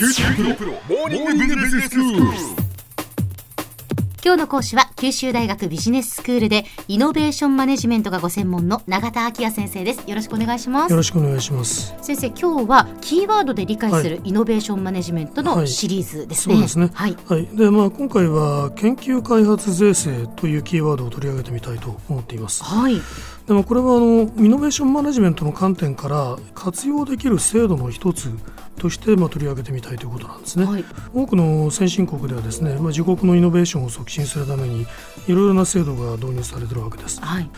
九州大学モーニングビジネススクール。今日の講師は九州大学ビジネススクールでイノベーションマネジメントがご専門の永田晃也先生ですよろしくお願いしますよろしくお願いします。先生今日はキーワードで理解するイノベーションマネジメントのはいシリーズですね、そうですね。はいはい。で、まあ今回は研究開発税制というキーワードを取り上げてみたいと思っています。はいでもこれはあのイノベーションマネジメントの観点から活用できる制度の一つとしてまあ取り上げてみたいということなんですね。はい多くの先進国ではですね、まあ、自国のイノベーションを促進するためにいろいろな制度が導入されているわけです。はい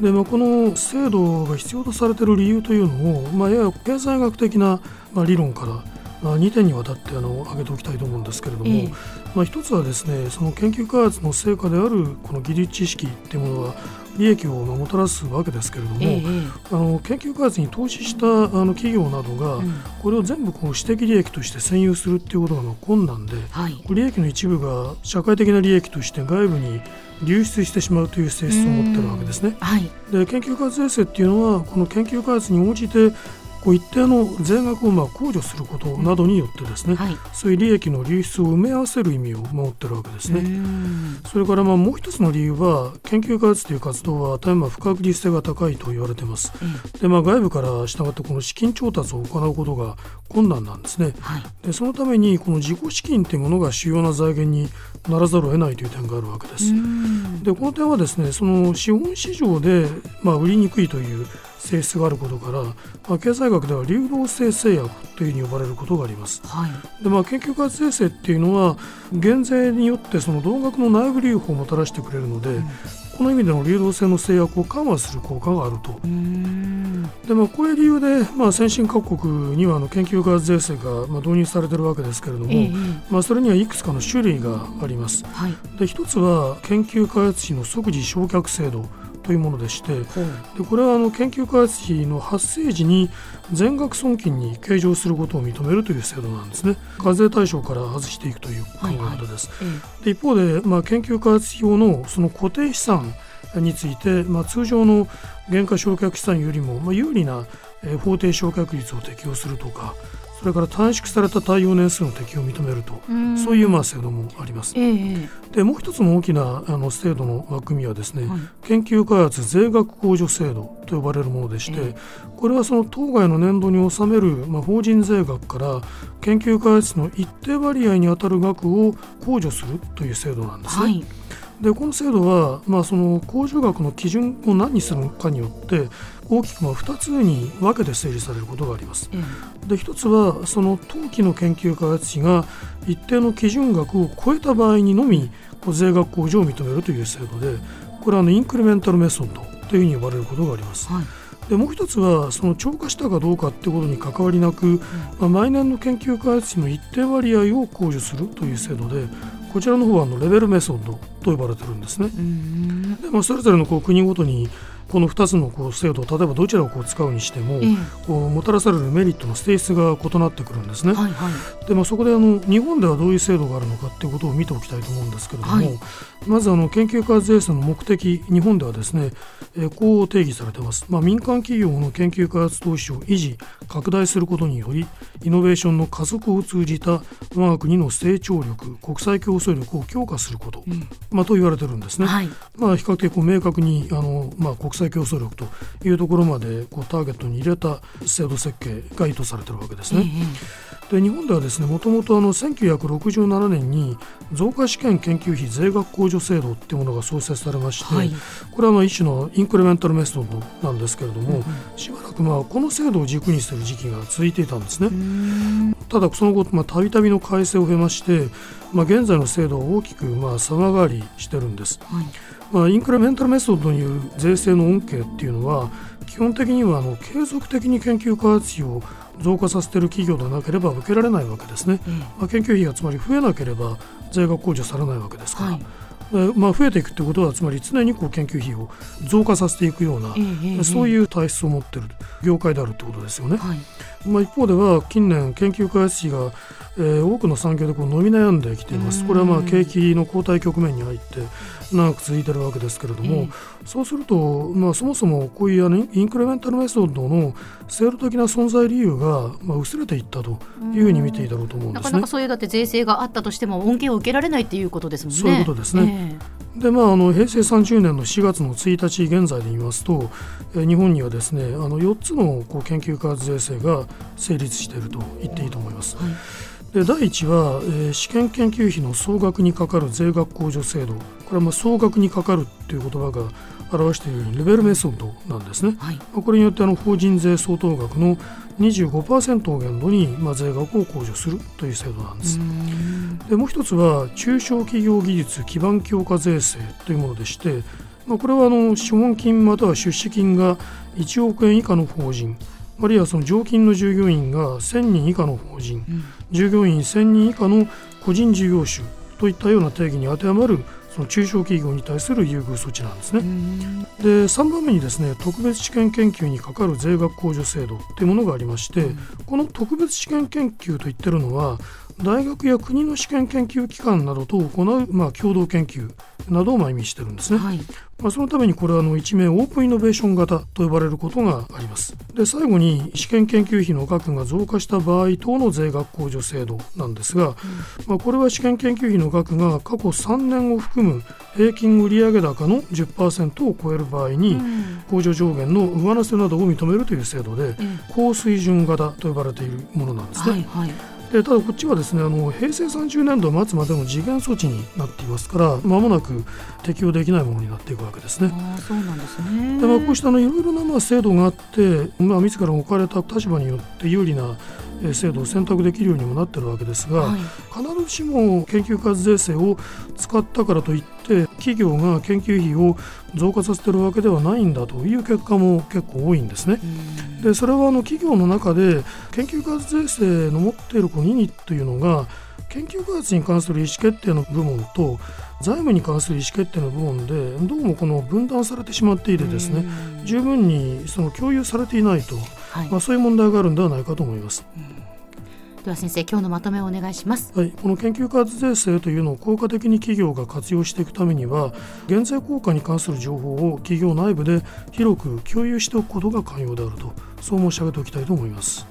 で、まあ、この制度が必要とされている理由というのを、まあ、やや経済学的なまあ理論からまあ2点にわたってあの挙げておきたいと思うんですけれども、ええ。まあ、一つはですねその研究開発の成果であるこの技術知識っていうものは利益をまあもたらすわけですけれども、ええあの研究開発に投資したあの企業などが、うん。これを全部こう私的利益として占有するっていうことがまあ困難で、はい。利益の一部が社会的な利益として外部に流出してしまうという性質を持っているわけですね。はいで研究開発税制っていうのはこの研究開発に応じてこう一定の税額をまあ控除することなどによってですね、はいそういう利益の流出を埋め合わせる意味を持っているわけですね。うんそれからまあもう一つの理由は研究開発という活動は大変不確実性が高いと言われています。えでまあ、外部から従ってこの資金調達を行うことが困難なんですね。えはいでそのためにこの自己資金というものが主要な財源にならざるを得ないという点があるわけです。うんでこの点はですねその資本市場で、まあ、売りにくいという性質があることから、まあ、経済学では流動性制約というふうに呼ばれることがあります。はいでまあ、研究開発税制っていうのは減税によってその同額の内部留保をもたらしてくれるので、この意味での流動性の制約を緩和する効果があると。うんでまあ、こういう理由で、まあ、先進各国にはあの研究開発税制が、まあ、導入されているわけですけれども、ええまあ、それにはいくつかの種類があります。はいで一つは研究開発費の即時償却制度というものでしてほう。でこれはあの研究開発費の発生時に全額損金に計上することを認めるという制度なんですね。課税対象から外していくという考え方です、え。で一方で、まあ、研究開発費用のその固定資産について、まあ、通常の原価償却資産よりも、まあ、有利な、えー法定償却率を適用するとかそれから短縮された対応年数の適用を認めると、うん。そういうまあ制度もあります。ええでもう一つの大きなあの制度の枠組みはですね、はい。研究開発税額控除制度と呼ばれるものでして、え。これはその当該の年度に納める、まあ、法人税額から研究開発の一定割合に当たる額を控除するという制度なんですね。はいでこの制度は、まあ、その控除額の基準を何にするのかによって大きくまあ2つに分けて整理されることがあります。えで一つはその当期の研究開発費が一定の基準額を超えた場合にのみ税額控除を認めるという制度でこれはあのインクリメンタルメソッドというふうに呼ばれることがありますえ。はいでもう一つはその超過したかどうかってことに関わりなく、まあ、毎年の研究開発費の一定割合を控除するという制度でこちらの方はあのレベルメソッドと呼ばれてるんですね。うんでまあ、それぞれのこう国ごとにこの2つのこう制度例えばどちらをこう使うにしても、ええこうもたらされるメリットの性質が異なってくるんですね。はいはいでまあ、そこであの日本ではどういう制度があるのかっていうことを見ておきたいと思うんですけれども、はいまずあの研究開発税制の目的日本ではですね、えーこう定義されています、まあ、民間企業の研究開発投資を維持拡大することによりイノベーションの加速を通じた我が国の成長力国際競争力を強化すること、うんまあ、と言われてるんですね。はいまあ、比較的こう明確にあの、まあ、国際競争力というところまでこうターゲットに入れた制度設計が意図されているわけですええね。で日本ではですねもともとあの1967年に増加試験研究費税額控除制度っていうものが創設されまして、はいこれはまあ一種のインクリメンタルメソッドなんですけれども、うんしばらくまあこの制度を軸にする時期が続いていたんですね。うんただその後まあたびたびの改正を経まして、まあ、現在の制度は大きくまあ様変わりしてるんです。はいまあ、インクリメンタルメソッドによる税制の恩恵っていうのは基本的にはあの継続的に研究開発費を増加させている企業でなければ受けられないわけですね。えまあ、研究費がつまり増えなければ税額控除されないわけですから、はい。えまあ、増えていくってことはつまり常にこう研究費を増加させていくような、えええそういう体質を持っている業界であるってことですよね。はい。まあ、一方では近年研究開発費がえー、多くの産業でこう伸び悩んできています。これはまあ景気の後退局面に入って長く続いているわけですけれども、えー、そうすると、まあ、そもそもこういうあのインクレメンタルメソッドの制度的な存在理由が、まあ、薄れていったというふうに見ていいだろうと思うんですね。なかなかそういうだって税制があったとしても恩恵を受けられないっていうことですもんね。そういうことですね。えー、でまあ、あの平成30年の4月の1日現在で言いますと、えー、日本にはですねあの4つのこう研究開発税制が成立していると言っていいと思います。はいで第1は、えー、試験研究費の総額にかかる税額控除制度。これはまあ総額にかかるという言葉が表しているようにレベルメソッドなんですね、はい、これによってあの法人税相当額の25%を限度に、まあ、税額を控除するという制度なんです。でもう一つは中小企業技術基盤強化税制というものでして、まあ、これはあの資本金または出資金が1億円以下の法人あるいはその常勤の従業員が1000人以下の法人、うん、従業員1000人以下の個人事業主といったような定義に当てはまるその中小企業に対する優遇措置なんですね。で3番目にですね特別試験研究にかかる税額控除制度というものがありまして、うん、この特別試験研究といってるのは大学や国の試験研究機関などと行う、まあ、共同研究などを意味してるんですね。はい、まあ、そのためにこれはあの一面オープンイノベーション型と呼ばれることがあります。で最後に試験研究費の額が増加した場合等の税額控除制度なんですが、うん、まあ、これは試験研究費の額が過去3年を含む平均売上高の10%を超える場合に、うん、控除上限の上乗せなどを認めるという制度で、うん、高水準型と呼ばれているものなんですね。はいはいでただこっちはですねあの平成30年度末までの時限措置になっていますからまもなく適用できないものになっていくわけですね。あそうなんですねで、まあ、こうしたいろいろなまあ制度があって、まあ、自ら置かれた立場によって有利な制度を選択できるようにもなってるわけですが、はい、必ずしも研究開発税制を使ったからといって企業が研究費を増加させてるわけではないんだという結果も結構多いんですね。でそれはあの企業の中で研究開発税制の持っているこの意義というのが研究開発に関する意思決定の部門と財務に関する意思決定の部門でどうもこの分断されてしまっていてですね十分にその共有されていないと、はい、まあ、そういう問題があるんではないかと思います。では先生今日のまとめをお願いします、はい、この研究開発税制というのを効果的に企業が活用していくためには減税効果に関する情報を企業内部で広く共有しておくことが肝要であるとそう申し上げておきたいと思います。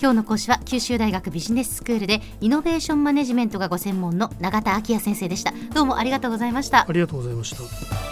今日の講師は九州大学ビジネススクールでイノベーションマネジメントがご専門の永田昭也先生でした。どうもありがとうございました。ありがとうございました